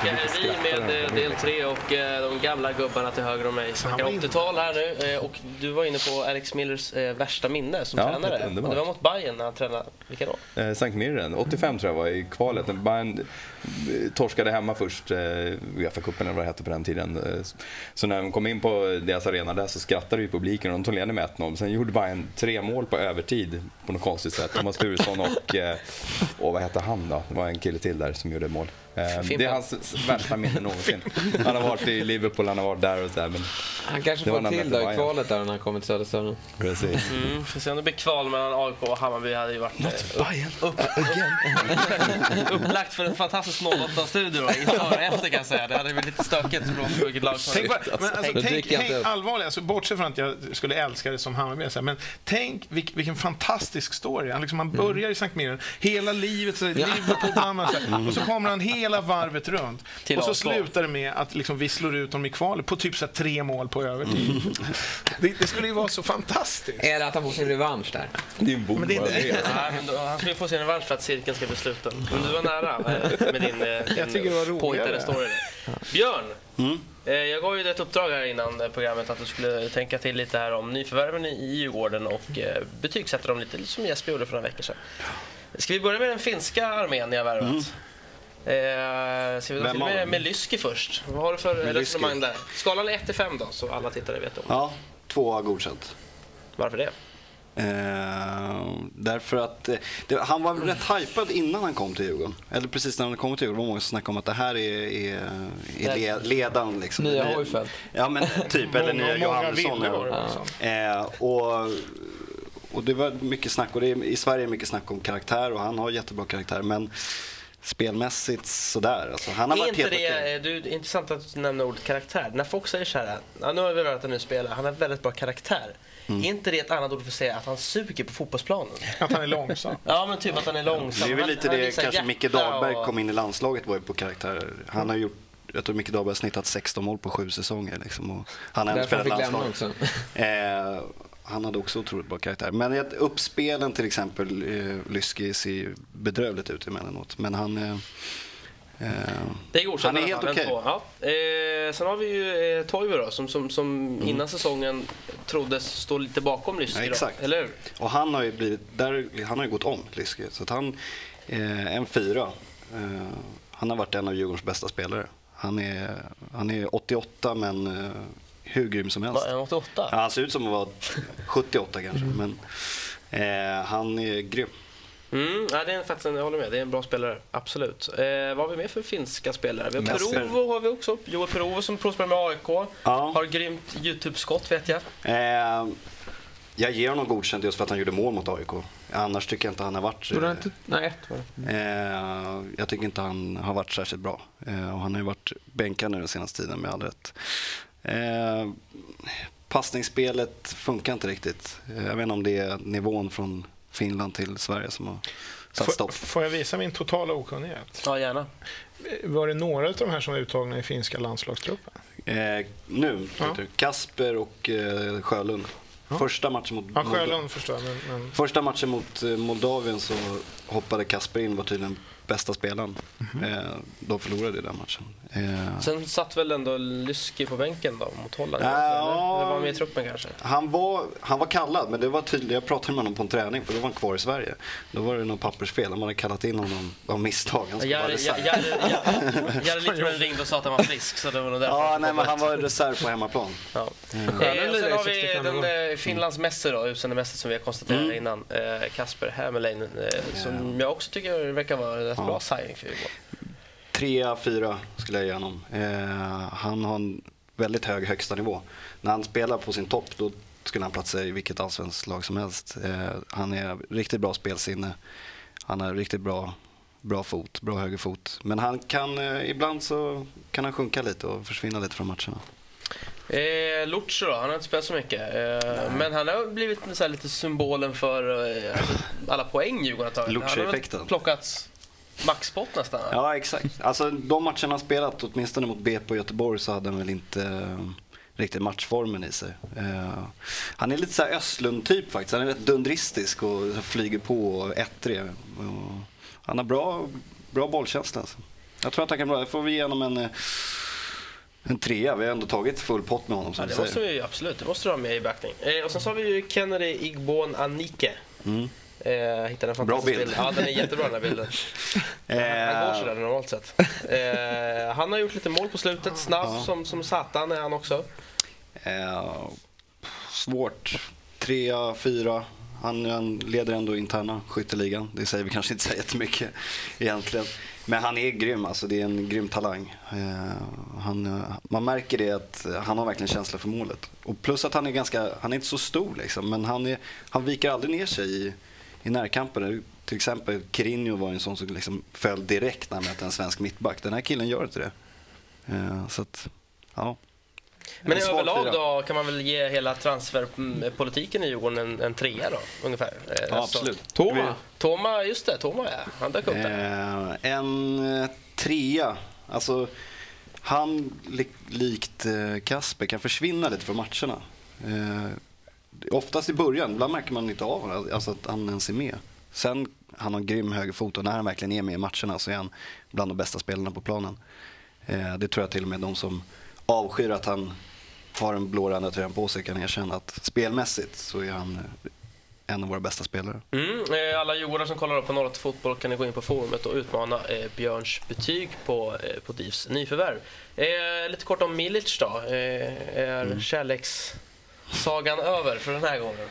tillbaka här vi med eh, del tre och eh, de gamla gubbarna till höger om mig. Snackar 80-tal här nu eh, och du var inne på Alex Millers eh, värsta minne som Ja, tränare. det är var mot Bayern när han tränade. Vilka då? Eh, Sankt Mirren, 85 tror jag var i kvalet. Bayern eh, torskade hemma först, eh, Uefa-cupen eller vad det hette på den tiden. Eh, Så när de kom in på deras arena där så skrattade ju publiken och de tog ledningen med 1-0. Sen gjorde Bayern tre mål på övertid på något konstigt sätt. Thomas Turesson och, eh, och vad hette han då? Det var en kille till där som gjorde mål. Eh, Det är Fimpen. hans värsta minne någonsin. Han har varit i Liverpool, han har varit där och så där. Men Han kanske Det var får till då i kvalet där när han kommer till Söderstadion. precis. Mm, får se om det blir kval mellan AIK och Hammarby. hade ju varit eh, Bayern upp, upplagt för en fantastisk 08-studio då, inför och efter kan jag säga. Det hade blivit lite stökigt beroende på vilket lag som Tänk, bara, men alltså, tänk, tänk allvarligt, alltså, bortsett från att jag skulle älska det som Hammarby, men tänk vilk, vilken fantastisk story. Han, liksom, han börjar i Sankt Mirren, hela livet, så, Liverpool, mamma, så och så kommer han hela varvet runt. Till och så slutar det med att liksom, vi slår ut dem i kvalet på typ så här, tre mål på övertid. Det, det skulle ju vara så fantastiskt. Eller att han får sin revansch där. Din bok Men det är inte- men då, han skulle få sin revansch för att cirkeln ska bli sluten. Men du var nära med din, eh, din det påhittade story. Björn, eh, jag gav ju dig ett uppdrag här innan eh, programmet att du skulle tänka till lite här om nyförvärven i Djurgården och betygsätta dem lite, som Jesper gjorde för några veckor sedan. Ska vi börja med den finska armén ni har värvat? Eh, ska vi gå till med, med Lyski först? Vad har du för Med resonemang där? Skalan är 1 5 då, så alla tittare vet om. Ja, tvåa godkänt. Varför det? Eh, därför att eh, det, han var rätt hypad innan han kom till Djurgården. Eller precis när han kom till Djurgården var många som snackade om att det här är, är, är le, ledaren. Liksom. Nya Hojfeldt. Ja men typ, eller nya Johannesson. ja. Eh, och, och det var mycket snack, och det är, i Sverige är mycket snack om karaktär och han har jättebra karaktär. Men spelmässigt sådär. Alltså, han har Är varit inte helt det, okej. du, det är intressant att du nämner ordet karaktär. När folk säger så här, ja, nu har vi värvat en ny spelare, han har väldigt bra karaktär. Mm. Är inte det ett annat ord för att säga att han suger på fotbollsplanen? Att han är långsam. Ja, men typ att han är långsam. Det är väl Han- lite han det visar kanske hjärta Micke Dahlberg och- kom in i landslaget var ju på karaktär. Han har gjort, jag tror Micke Dahlberg har snittat 16 mål på sju säsonger. Liksom, och han har ändå han spelat landslag. också. Eh, han hade också otroligt bra karaktär. Men uppspelen till exempel, eh, Lyski ser ju bedrövligt ut emellanåt. Men han... Eh, eh, Det är godkänt Han är helt okej. två. Ja. Eh, sen har vi ju eh, Toivo då, som, som, som Mm. innan säsongen troddes stå lite bakom Lyski. Ja. Eller hur? Och han har ju blivit, där, han har gått om Lyski. Så att han, eh, en fyra. Eh, han har varit en av Djurgårdens bästa spelare. Han är, han är 88 men eh, hur grym som helst. Va, en 88? Ja, han ser ut som att vara 78 kanske. Men eh, han är grym. Mm, ja, det är faktiskt en, jag håller med, det är en bra spelare. Absolut. Eh, vad har vi mer för finska spelare? Vi har. Perovo har vi också. Joel Perovo som provspelar med AIK. Ja. Har grymt YouTube-skott vet jag. Eh, jag ger honom godkänt just för att han gjorde mål mot AIK. Annars tycker jag inte han har varit... Gjorde han inte? Nej, ett var det. Eh, jag tycker inte han har varit särskilt bra. Eh, och han har ju varit bänkad nu den senaste tiden med all rätt. Eh, passningsspelet funkar inte riktigt. Eh, jag vet inte om det är nivån från Finland till Sverige som har satt Får, stopp. får jag visa min totala okunnighet? Ja, gärna. Var det några av de här som var uttagna i finska landslagstruppen? Eh, nu, Ja. Kasper och eh, Sjölund. Första matchen mot Ja, Sjölund förstår jag, men, men Första matchen mot eh, Moldavien så hoppade Kasper in, var tydligen bästa spelaren. Mhm. Eh, de förlorade i den matchen. Eh, Sen satt väl ändå Lyski på bänken då mot Holland? Ja. Eller? eller var han med i truppen kanske? han, var, han var kallad, men det var tydligt. Jag pratade med honom på en träning, för då var han kvar i Sverige. Då var det något pappersfel. De hade kallat in honom av misstag. Han skulle vara reserv. Littorin ringde och sa att han var frisk, så det var nog därför Ja, nej, men han var reserv på hemmaplan. Ja. Eh, sen har vi 65 den eh, Finlands mäster då, utseendemästare som vi har konstaterat Mm. innan. Eh, Kasper Hämerlein, eh, som jag också tycker verkar vara en rätt Ja. bra signing för Djurgården. Trea, fyra skulle jag ge honom. Eh, han har en väldigt hög högsta nivå. När han spelar på sin topp då skulle han platsa i vilket allsvenskt lag som helst. Eh, han är riktigt bra spelsinne. Han har riktigt bra, bra fot, bra högerfot. Men han kan, eh, ibland så kan han sjunka lite och försvinna lite från matcherna. Eh, Lucho då, han har inte spelat så mycket. Eh, men han har blivit så lite symbolen för eh, alla poäng Djurgården har tagit. Han har Lucho-effekten. plockats maxpott nästan. Ja, exakt. Alltså de matcherna han spelat, åtminstone mot BP och Göteborg, så hade han väl inte eh, riktigt matchformen i sig. Eh, han är lite så här Östlund-typ faktiskt. Han är rätt dundristisk och flyger på och ettrig. Och han har bra, bra bollkänsla. Alltså. jag tror att han kan bra. Jag får vi honom en, eh, en trea. Vi har ändå tagit full pott med honom som Ja, det måste vi absolut, det måste du ha med i backning. Eh, och sen så har vi ju Kennedy Igbon Anike. Mm. Eh, hittade en fantastisk bild. Ja, den är jättebra den här bilden. Han går Eh, sådär normalt sett. Eh, han har gjort lite mål på slutet, snabb som, som satan är han också. eh, svårt. Trea, fyra. Han, han leder ändå interna skytteligan. Det säger vi kanske inte så jättemycket egentligen. Men han är grym, alltså det är en grym talang. Eh, han, eh, man märker det att han har verkligen känsla för målet. Och plus att han är ganska, han är inte så stor liksom, men han, är, han viker aldrig ner sig i, i närkamper. Till exempel Kirinho var en sån som liksom föll direkt när han mötte en svensk mittback. Den här killen gör inte det. Eh, så att, ja. Men överlag fyra. då kan man väl ge hela transferpolitiken i Djurgården en, en trea då, ungefär. Eh, Ja, absolut. Toma. Toma, just det, Toma ja. Han dök upp där. Eh, en eh, trea. Alltså, han li likt eh, Kasper kan försvinna lite från matcherna. Eh, oftast i början, ibland märker man inte av alltså att han ens är med. Sen, han har en grym högerfot och när han verkligen är med i matcherna så är han bland de bästa spelarna på planen. Eh, det tror jag till och med de som avskyr att han har en blårända tröjan på sig kan erkänna att spelmässigt så är han eh, en av våra bästa spelare. Mm, eh, alla djurgårdare som kollar på 08 Fotboll kan ni gå in på forumet och utmana eh, Björns betyg på, eh, på DIFs nyförvärv. Eh, lite kort om Milic då. Eh, är Mm. kärlekssagan över för den här gången?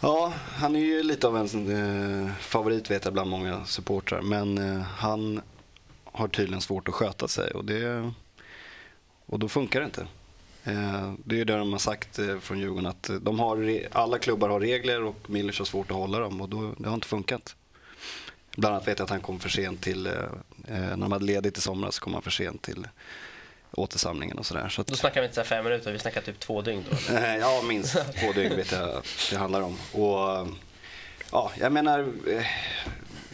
Ja, han är ju lite av en favorit vet jag bland många supportrar. Men han har tydligen svårt att sköta sig och, det, och då funkar det inte. Eh, det är ju det de har sagt eh, från Djurgården att eh, de har, alla klubbar har regler och Millers har svårt att hålla dem och då, det har inte funkat. Bland annat vet jag att han kom för sent till, när de hade ledigt i somras kom han för sent till återsamlingen och sådär. Så att, Då snackar vi inte så fem minuter, vi snackar typ två dygn då. Ja, minst två dygn vet jag att det handlar om. Och, ja, jag menar,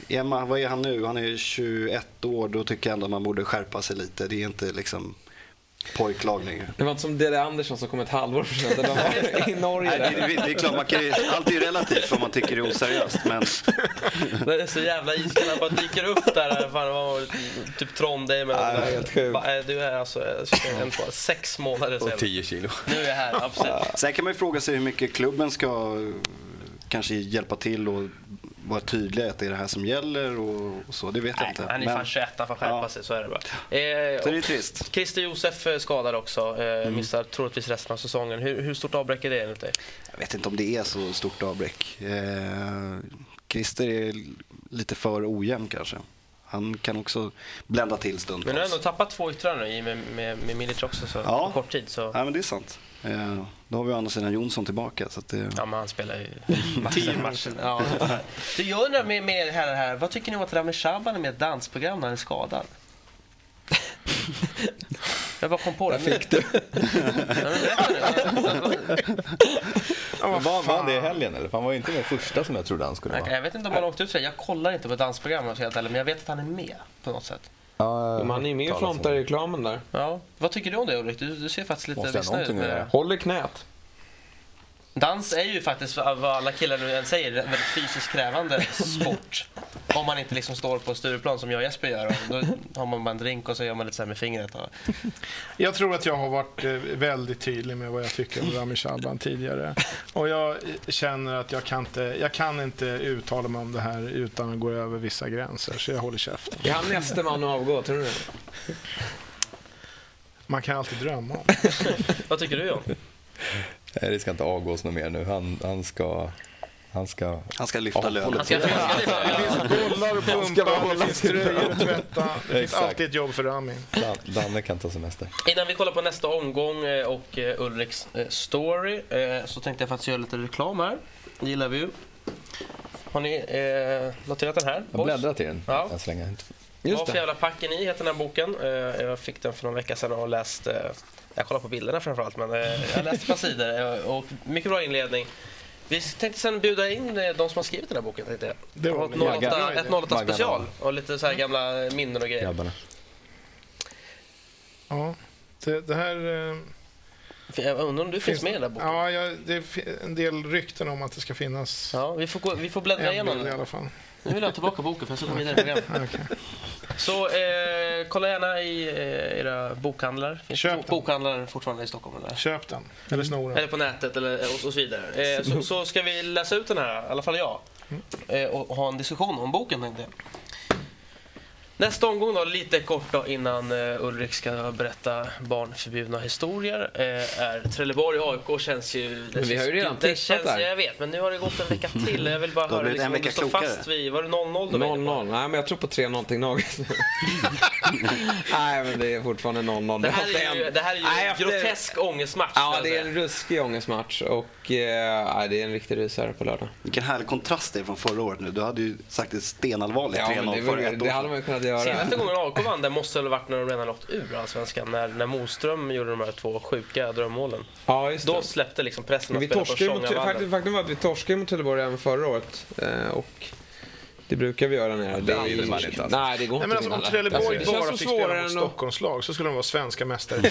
Emma, vad är han nu? Han är 21 år. Då tycker jag ändå man borde skärpa sig lite. Det är inte liksom pojklag längre. Det var inte som Dede Andersson som kom ett halvår för sent. De var i Norge. Nej, det, det, det är klart, man kan ju, allt är ju relativt vad man tycker är oseriöst. Men Det är så jävla iskallt, han bara dyker upp där. Fan, det var typ Trondheim det är helt sjukt. Eh, Du är alltså en, på sex månader Och sedan. 10 kilo. Nu är jag här, absolut. sen kan man ju fråga sig hur mycket klubben ska kanske hjälpa till och vara tydliga att det är det här som gäller och, och så. Det vet jag Nej, inte. han är Men- fan 21, han får skärpa Ja. sig, så är det bara. Så det Eh, är trist. Christer Josef eh, skadad också, eh, Mm. missar troligtvis resten av säsongen. Hur, hur stort avbräck är det enligt dig? Jag vet inte om det är så stort avbräck. Eh, Christer är lite för ojämn kanske. Han kan också blända till stundtals. Men du har ändå tappat två yttrar nu i med, med, med Milic också så, Ja. på kort tid. Så, Ja, men det är sant. Eh, då har vi å andra sidan Jonsson tillbaka. Så att det... ja, men han spelar ju av matcher. Ja. Du, jag undrar med, med här, här, vad tycker ni om att Rami Shaban är med i ett dansprogram när han är skadad? Jag bara kom på det. Fick du? Var, var han det i helgen eller? För han var ju inte med första som jag trodde han skulle Jag, vara. jag vet inte om han åkte ut för det. Jag kollar inte på dansprogram om jag men jag vet att han är med på något sätt. Ja, Men han är med och frontar i reklamen där. Ja. Vad tycker du om det Ulrik? Du, du ser faktiskt lite Måste jag missnöjd ut med det. göra? Håll i knät. Dans är ju faktiskt, vad alla killar nu än säger, en väldigt fysiskt krävande sport. Om man inte liksom står på Stureplan som jag och Jesper gör. Och då har man bara en drink och så gör man lite så här med fingret. Och... Jag tror att jag har varit eh, väldigt tydlig med vad jag tycker om Rami Shaban tidigare. Och jag känner att jag kan, inte, jag kan inte uttala mig om det här utan att gå över vissa gränser, så jag håller käften. Är han nästa man att avgå, tror du det? Man kan alltid drömma om. Vad tycker du John? Nej, det ska inte avgås något mer nu. Han, han ska... Han ska... Han ska lyfta Ja, lönen. Han ska Det finns bollar att pumpa, det finns tröjor att tvätta. Det finns Exakt. alltid ett jobb för Rami. Dan, Danne kan ta semester. Innan vi kollar på nästa omgång eh, och eh, Ulriks eh, story så tänkte jag faktiskt göra lite reklam här. Det gillar vi ju. Har ni eh, noterat den här? Jag bläddrar till den Ja. än så länge. Vad för jävla packen i heter den här boken. Jag fick den för någon vecka sedan och läst, jag kollar på bilderna framförallt, men eh, jag läste ett par sidor eh, och mycket bra inledning. Vi tänkte sen bjuda in eh, de som har skrivit den här boken. Tänkte jag. Det var ett en 08, jävla idé. ett 08 Maggan special och lite så här gamla minnen och grejer. Grabbarna. Ja, det, det här... Jag undrar om du finns med i den där boken? Ja, jag, det är en del rykten om att det ska finna Ja, vi får, gå, vi får bläddra en igenom i alla fall. Nu vill jag tillbaka boken för jag ska gå vidare i programmet. Så eh, kolla gärna i eh, era bokhandlar. Finns Köp den. bokhandlar fortfarande i Stockholm? Eller? Köp den. Eller snor den. Eller på nätet eller, och, och så vidare. Eh, så, så ska vi läsa ut den här, i alla fall jag. Eh, och, och ha en diskussion om boken tänkte jag. Nästa omgång då, lite kort då, innan eh, Ulrik ska berätta barnförbjudna historier, eh, är Trelleborg AIK känns ju... Det Men vi har ju redan det känns, där. Jag vet, men nu har det gått en vecka till. Jag vill bara höra blivit en liksom, om du vecka står klokare. fast vid... Var det 0-0 du var inne på? 0-0. Nej, men jag tror på 3 någonting Naget. Nej, men det är fortfarande 0-0. Det här är ju, det här är ju Nej, en grotesk ångestmatch. Ja, det är en ruskig ångestmatch och eh, det är en riktig rysare på lördag. Vilken härlig kontrast det är från förra året nu. Du hade ju sagt det stenallvarligt Ja, men 3-0 det, för ett år det hade sedan. man ju kunnat göra. Senaste gången AIK vann det måste väl ha varit när de redan åkt ur Allsvenskan, när, när Moström gjorde de här två sjuka drömmålen. Ja, just Då det. släppte liksom pressen Men att vi spela på mot, faktum, faktum var att vi torskade mot Trelleborg även förra året. Eh, och det brukar vi göra nere. det vinner man inte, alltså. Nej, det går Nej, inte men alltså, om. Trelleborg Alltså, det bara fick spela svårare mot. Stockholmslag så skulle de vara svenska mästare.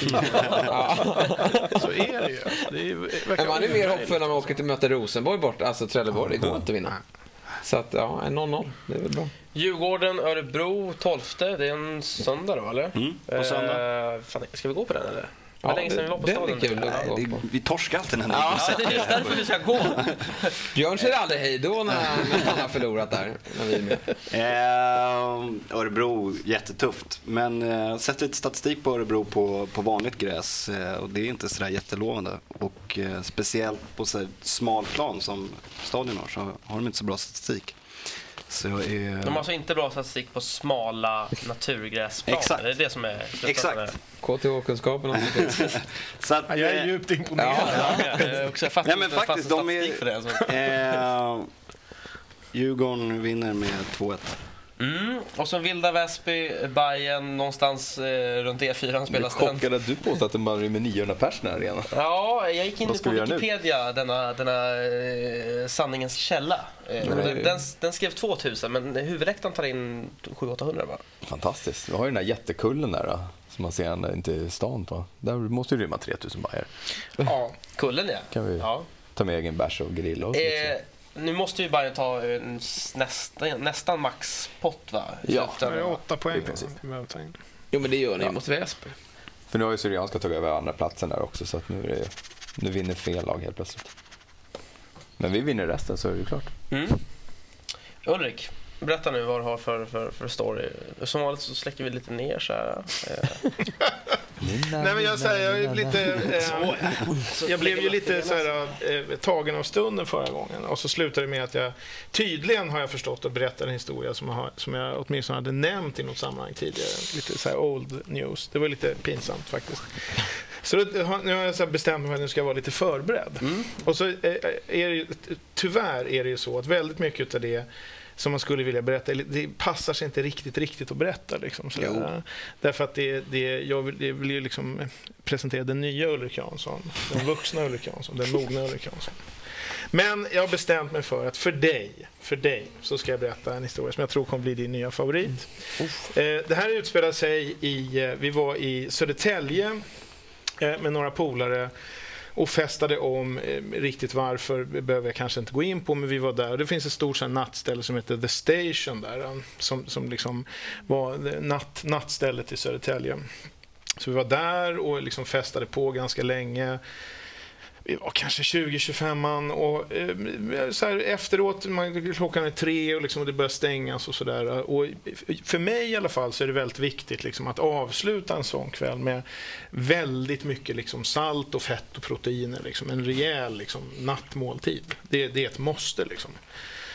Ja. så är det ju. Det är, verkar Men man är mer hoppfull när man åker till möta Rosenborg bort. Alltså Trelleborg, det går inte att vinna. Så att, ja, en 0-0. Det är väl bra. Djurgården, Örebro, 12. Det är en söndag då, eller? Mm, på söndag. Eh, fan, ska vi gå på den, eller? Ja, länge sedan vi var på det- staden. kul. Nej, det, vi torskar alltid den här Ja, det är just därför vi ska gå. Björn säger aldrig hej då när han, när han har förlorat där. När vi är med. eh, Örebro, jättetufft. Men eh, sett lite statistik på Örebro på, på vanligt gräs eh, och det är inte sådär jättelovande. Och eh, speciellt på så smal plan som stadion har så har de inte så bra statistik. Så, eh, De har alltså inte bra statistik på smala naturgräsplaner. Exakt. Det är det som är. Exakt. KTH-kunskapen så att, Ja, jag är eh, djupt imponerad. Ja, ja, jag också- jag fattar Nej, men inte faktiskt, fast de är- för det. Alltså. eh, Djurgården vinner med 2-1. Mm. Och så Vilda Väsby, Bayern någonstans eh, runt E4 Jag är spelas den. chockad att du påstår att det bara med 900 pers i den här arenan. Ja, jag gick in på? Wikipedia, denna, denna eh, sanningens källa. Eh, den, den, den skrev 2000, men huvudläktaren tar in 700-800 bara. Fantastiskt. Vi har ju den här jättekullen där då, som man ser ända inte i stan på. Där måste ju rymma 3000 bajer. Ja. Kullen ja. Kan vi ja. ta med egen bärs och grilla och så. Eh, nu måste ju Bayern ta en s- nästan, nästan max pott va? Ja. Det är åtta poäng. I princip. Jo, men det gör ni mot Väsby. För nu har ju Syrianska tagit över andra platsen där också så att nu, är det, nu vinner fel lag helt plötsligt. Men vi vinner resten så är det ju klart. Mm. Ulrik, berätta nu vad du har för, för, för story. Som vanligt så släcker vi lite ner så här. Eh, Nej, men jag säger, jag är lite... Eh, jag blev ju lite så här, eh, tagen av stunden förra gången och så slutade det med att jag tydligen har jag förstått att berätta en historia som jag, har, som jag åtminstone hade nämnt i något sammanhang tidigare. Lite så här old news. Det var lite pinsamt faktiskt. Så då, nu har jag så bestämt mig för att nu ska jag vara lite förberedd. Och så eh, är det ju, tyvärr är det ju så att väldigt mycket av det som man skulle vilja berätta, det passar sig inte riktigt, riktigt att berätta. Liksom, sådär. Därför att det, det, jag vill, det vill ju liksom presentera den nya Ulrik Jansson, den vuxna Ulrik Jansson, den mogna Ulrik Jansson. Men jag har bestämt mig för att för dig, för dig så ska jag berätta en historia som jag tror kommer bli din nya favorit. Eh, det här utspelar sig i, eh, vi var i Södertälje eh, med några polare och festade om. Eh, riktigt varför behöver jag kanske inte gå in på, men vi var där. Och det finns ett stort sån nattställe som heter The Station där, eh, som, som liksom var natt, nattstället i Södertälje. Så vi var där och liksom festade på ganska länge. Vi var kanske 20-25 man och eh, så här, efteråt, man, klockan är tre och, liksom, och det börjar stängas och sådär. Och för mig i alla fall så är det väldigt viktigt liksom, att avsluta en sån kväll med väldigt mycket liksom, salt och fett och proteiner. Liksom, en rejäl liksom, nattmåltid. Det, det är ett måste. Liksom.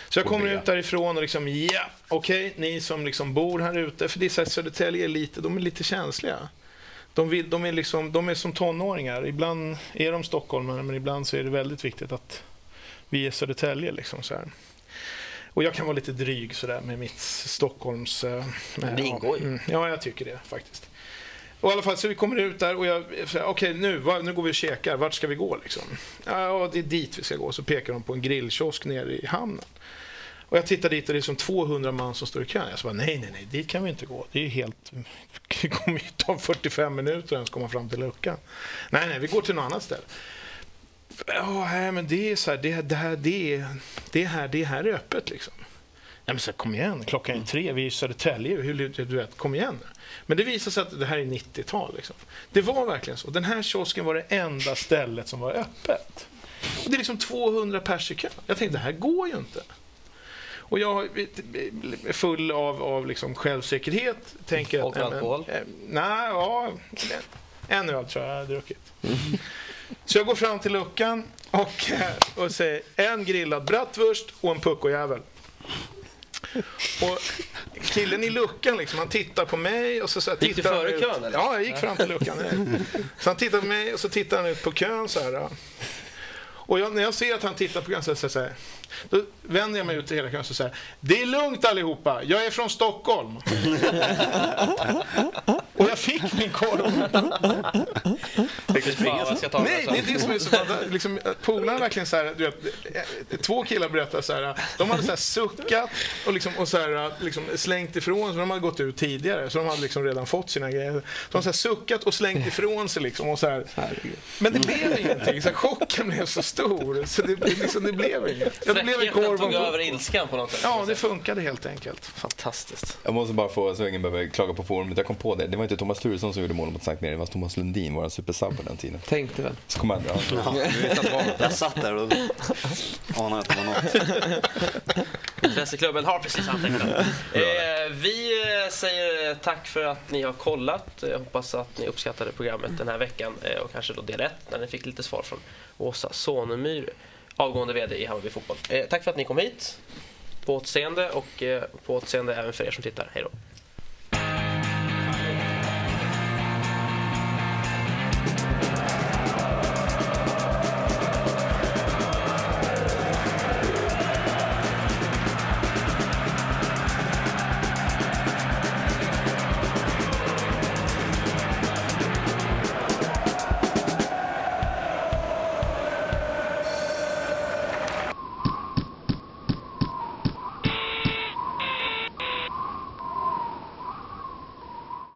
Så jag kommer ut därifrån och liksom, ja, okej, ni som liksom bor här ute, för det är så här, Södertälje är lite, de är lite känsliga. De, vill, de, är liksom, de är som tonåringar. Ibland är de stockholmare, men ibland så är det väldigt viktigt att vi är Södertälje. Liksom, så här. Och jag kan vara lite dryg sådär med mitt Stockholms... eh, det ingår ju. Ja, mm, ja, jag tycker det faktiskt. Och i alla fall, så vi kommer ut där och jag säger, okej nu, vad- nu går vi och käkar, vart ska vi gå liksom? Ja, det är dit vi ska gå. Så pekar de på en grillkiosk nere i hamnen. Och jag tittar dit och det är som 200 man som står i kö. Jag sa nej, nej, nej, dit kan vi inte gå. Det är ju helt... Det kommer ju ta 45 minuter att ens komma fram till luckan. Nej, nej, vi går till något annat ställe. Ja, nej, men det är så här, det, det här, det är, det här, det här är öppet liksom. Nej, men så, kom igen, klockan är tre, vi är i Södertälje, hur, du vet, kom igen. Men det visade sig att det här är 90-tal. Liksom. Det var verkligen så. Den här kiosken var det enda stället som var öppet. Och det är liksom 200 pers i kö. Jag tänkte, det här går ju inte. Och jag är full av, av liksom självsäkerhet. Tänker och att, alkohol? Eh, nej, ja, en öl tror jag jag har druckit. Så jag går fram till luckan och, och säger en grillad bratwurst och en puckojävel. Och killen i luckan liksom, han tittar på mig och så, så här, Gick du före kön eller? Ja, jag gick fram till luckan. Så han tittar på mig och så tittar han ut på kön så här. Och jag, när jag ser att han tittar på kön så, så, så här, då vänder jag mig ut till hela kön och säger Det är lugnt allihopa, jag är från Stockholm. och jag fick min korv. Fick springa? Ta Nej, det är det som är så fantastiskt. Liksom, Polarna verkligen så här, du vet, två killar berättar så här, de hade så här suckat och, liksom, och så här, liksom slängt ifrån sig, de hade gått ut tidigare, så de hade liksom redan fått sina grejer. De hade så här suckat och slängt ifrån sig liksom, och så här. Men det blev ingenting, så här, chocken blev så stor, så det, liksom, det blev inget. Ja, det blev en korv tog över ilskan på något sätt. Ja, det funkade helt enkelt. Fantastiskt. Jag måste bara få, så ingen behöver klaga på forumet, jag kom på det. Det var inte Thomas Turesson som gjorde mål mot Sankt Mirren, det var Thomas Lundin, vår supersub på den tiden. Tänkte väl. Så kom han, ja. Ja. Jag satt där och anade att det var något. Intresseklubben har precis antecknat. Eh, vi eh, säger tack för att ni har kollat. Jag hoppas att ni uppskattade programmet den här veckan eh, och kanske då del 1 när ni fick lite svar från Åsa Sonemyr, avgående VD i Hammarby Fotboll. Eh, tack för att ni kom hit. På återseende och eh, på återseende även för er som tittar. Hej då.